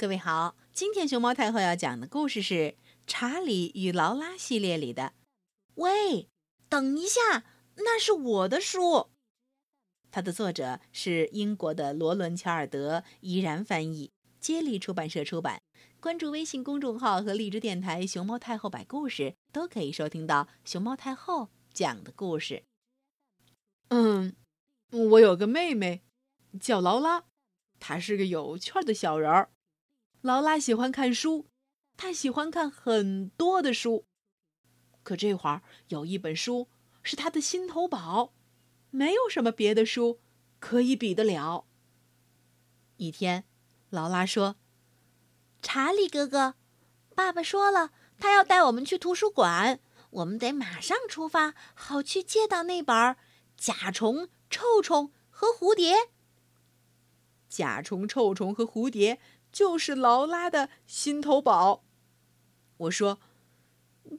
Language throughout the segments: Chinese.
各位好，今天熊猫太后要讲的故事是《查理与劳拉》系列里的。喂，等一下，那是我的书。它的作者是英国的罗伦·乔尔德，依然翻译，接力出版社出版。关注微信公众号和荔枝电台“熊猫太后摆故事”，都可以收听到熊猫太后讲的故事。嗯，我有个妹妹，叫劳拉，她是个有趣的小人儿。劳拉喜欢看书，她喜欢看很多的书。可这会儿有一本书是她的心头宝，没有什么别的书可以比得了。一天，劳拉说：“查理哥哥，爸爸说了，他要带我们去图书馆，我们得马上出发，好去借到那本《甲虫、臭虫和蝴蝶》。甲虫、臭虫和蝴蝶。”就是劳拉的心头宝，我说。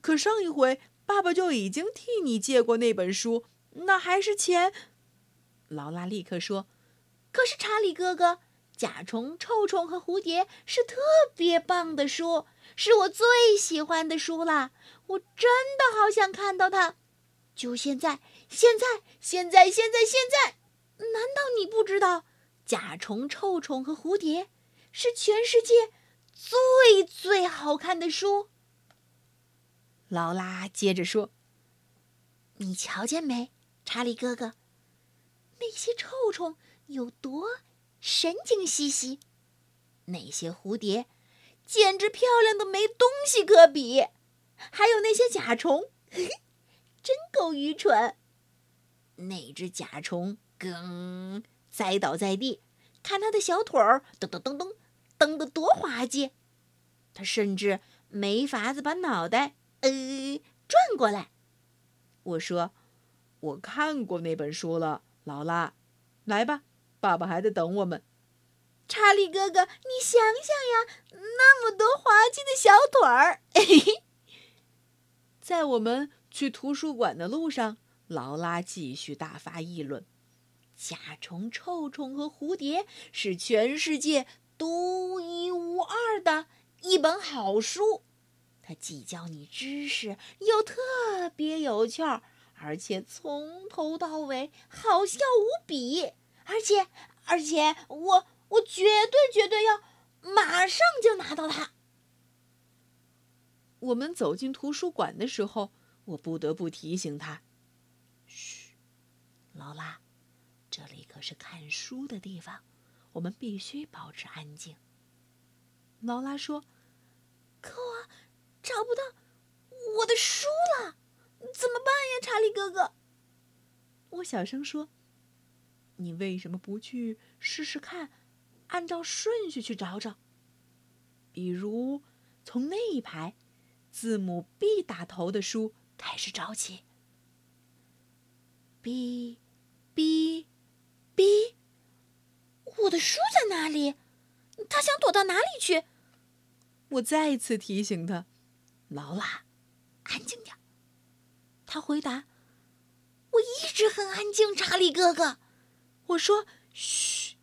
可上一回爸爸就已经替你借过那本书，那还是钱。劳拉立刻说：“可是查理哥哥，甲虫、臭虫和蝴蝶是特别棒的书，是我最喜欢的书啦！我真的好想看到它，就现在，现在，现在，现在，现在！难道你不知道甲虫、臭虫和蝴蝶？”是全世界最最好看的书。劳拉接着说：“你瞧见没，查理哥哥？那些臭虫有多神经兮兮，那些蝴蝶简直漂亮的没东西可比，还有那些甲虫，真够愚蠢。那只甲虫更栽倒在地。”看他的小腿儿噔噔噔噔蹬得多滑稽，他甚至没法子把脑袋呃转过来。我说：“我看过那本书了，劳拉，来吧，爸爸还在等我们。”查理哥哥，你想想呀，那么多滑稽的小腿儿。在我们去图书馆的路上，劳拉继续大发议论。甲虫、臭虫和蝴蝶是全世界独一无二的一本好书，它既教你知识，又特别有趣儿，而且从头到尾好笑无比。而且，而且，我我绝对绝对要马上就拿到它。我们走进图书馆的时候，我不得不提醒他：“嘘，劳拉。”这里可是看书的地方，我们必须保持安静。劳拉说：“可我找不到我的书了，怎么办呀，查理哥哥？”我小声说：“你为什么不去试试看，按照顺序去找找？比如从那一排字母 B 打头的书开始找起。”B，B，B。我的书在哪里？他想躲到哪里去？我再次提醒他：“劳拉，安静点。”他回答：“我一直很安静，查理哥哥。”我说：“嘘。”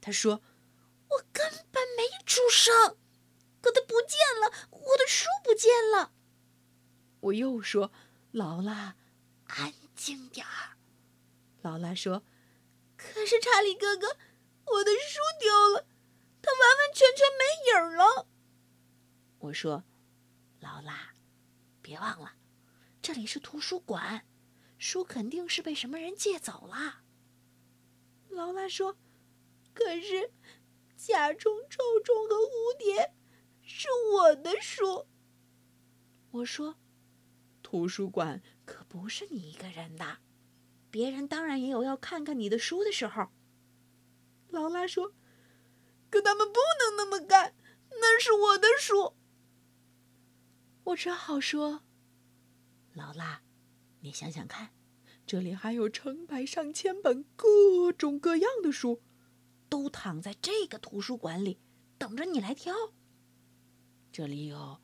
他说：“我根本没出声。”可他不见了，我的书不见了。我又说：“劳拉，安静点儿。”劳拉说。可是查理哥哥，我的书丢了，它完完全全没影了。我说：“劳拉，别忘了，这里是图书馆，书肯定是被什么人借走了。”劳拉说：“可是甲虫、臭虫和蝴蝶是我的书。”我说：“图书馆可不是你一个人的。”别人当然也有要看看你的书的时候。劳拉说：“可他们不能那么干，那是我的书。”我只好说：“劳拉，你想想看，这里还有成百上千本各种各样的书，都躺在这个图书馆里，等着你来挑。这里有……”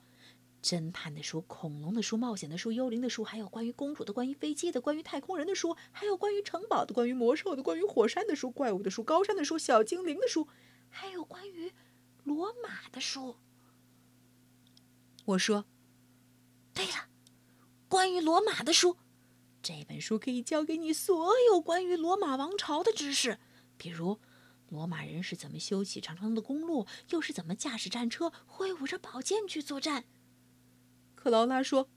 侦探的书、恐龙的书、冒险的书、幽灵的书，还有关于公主的、关于飞机的、关于太空人的书，还有关于城堡的、关于魔兽的、关于火山的书、怪物的书、高山的书、小精灵的书，还有关于罗马的书。我说：“对了，关于罗马的书，这本书可以教给你所有关于罗马王朝的知识，比如罗马人是怎么修起长长的公路，又是怎么驾驶战车，挥舞着宝剑去作战。”克劳拉说：“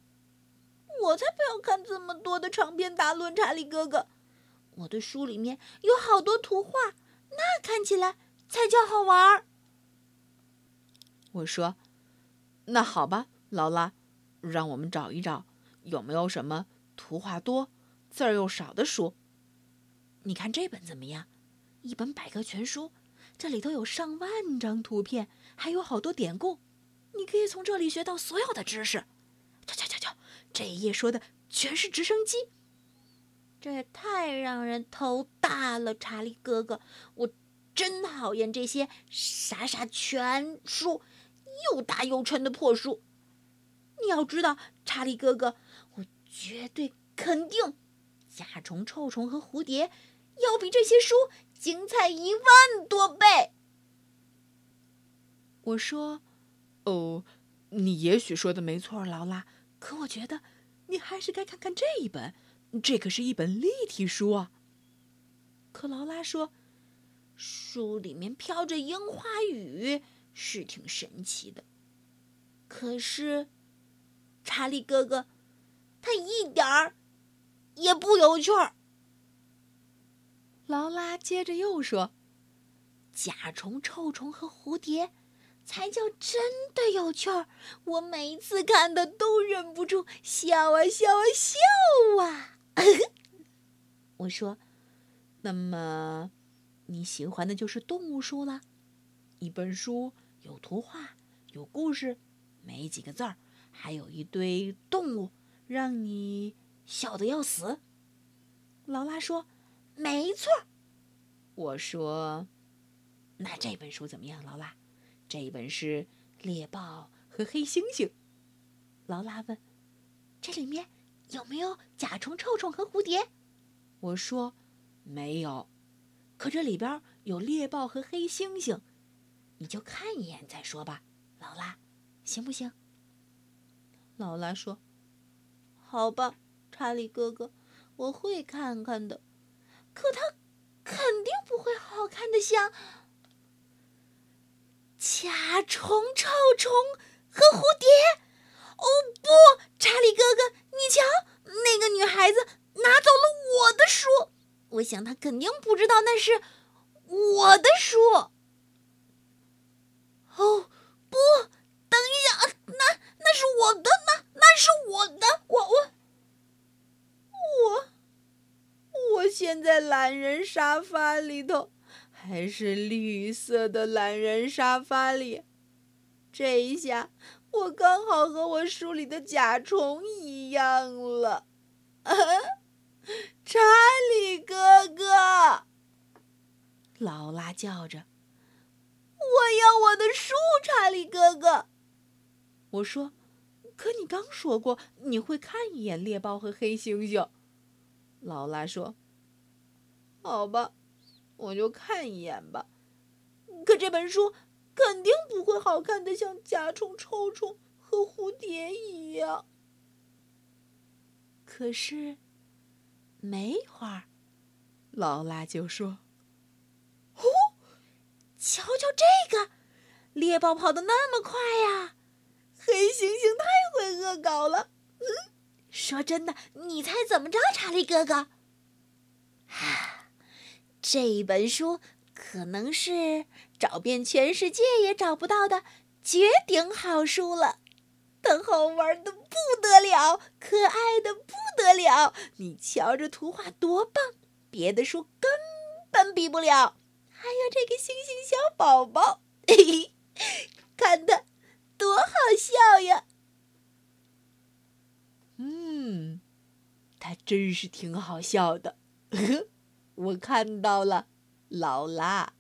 我才不要看这么多的长篇大论，查理哥哥。我的书里面有好多图画，那看起来才叫好玩儿。”我说。那好吧，劳拉，让我们找一找，有没有什么图画多、字儿又少的书？你看这本怎么样？一本百科全书，这里头有上万张图片，还有好多典故，你可以从这里学到所有的知识。这一页说的全是直升机，这也太让人头大了，查理哥哥，我真讨厌这些傻傻全书。又大又沉的破书，你要知道，查理哥哥，我绝对肯定，甲虫、臭虫和蝴蝶要比这些书精彩一万多倍。我说：“哦，你也许说的没错，劳拉。可我觉得你还是该看看这一本，这可是一本立体书啊。”可劳拉说：“书里面飘着樱花雨。”是挺神奇的，可是，查理哥哥，他一点儿也不有趣儿。劳拉接着又说：“甲虫、臭虫和蝴蝶才叫真的有趣儿，我每一次看的都忍不住笑啊笑啊笑啊。”我说：“那么，你喜欢的就是动物书了？一本书。”有图画，有故事，没几个字儿，还有一堆动物，让你笑得要死。劳拉说：“没错。”我说：“那这本书怎么样，劳拉？这一本是猎豹和黑猩猩。”劳拉问：“这里面有没有甲虫、臭虫和蝴蝶？”我说：“没有，可这里边有猎豹和黑猩猩。”你就看一眼再说吧，劳拉，行不行？劳拉说：“好吧，查理哥哥，我会看看的。可它肯定不会好看的像甲虫、臭虫和蝴蝶。哦不，查理哥哥，你瞧，那个女孩子拿走了我的书。我想她肯定不知道那是我的书。”哦，不，等一下，那那是我的，那那是我的，我我我，我现在懒人沙发里头，还是绿色的懒人沙发里，这一下我刚好和我书里的甲虫一样了，查理哥哥，劳拉叫着。我要我的书，查理哥哥。我说：“可你刚说过你会看一眼猎豹和黑猩猩。”劳拉说：“好吧，我就看一眼吧。可这本书肯定不会好看的像甲虫、臭虫和蝴蝶一样。”可是，没一会儿，劳拉就说。瞧瞧这个，猎豹跑得那么快呀！黑猩猩太会恶搞了。嗯，说真的，你猜怎么着，查理哥哥？啊，这本书可能是找遍全世界也找不到的绝顶好书了。它好玩的不得了，可爱的不得了。你瞧这图画多棒，别的书根本比不了。还有这个星星小宝宝，嘿嘿，看它多好笑呀！嗯，他真是挺好笑的呵。我看到了，劳拉。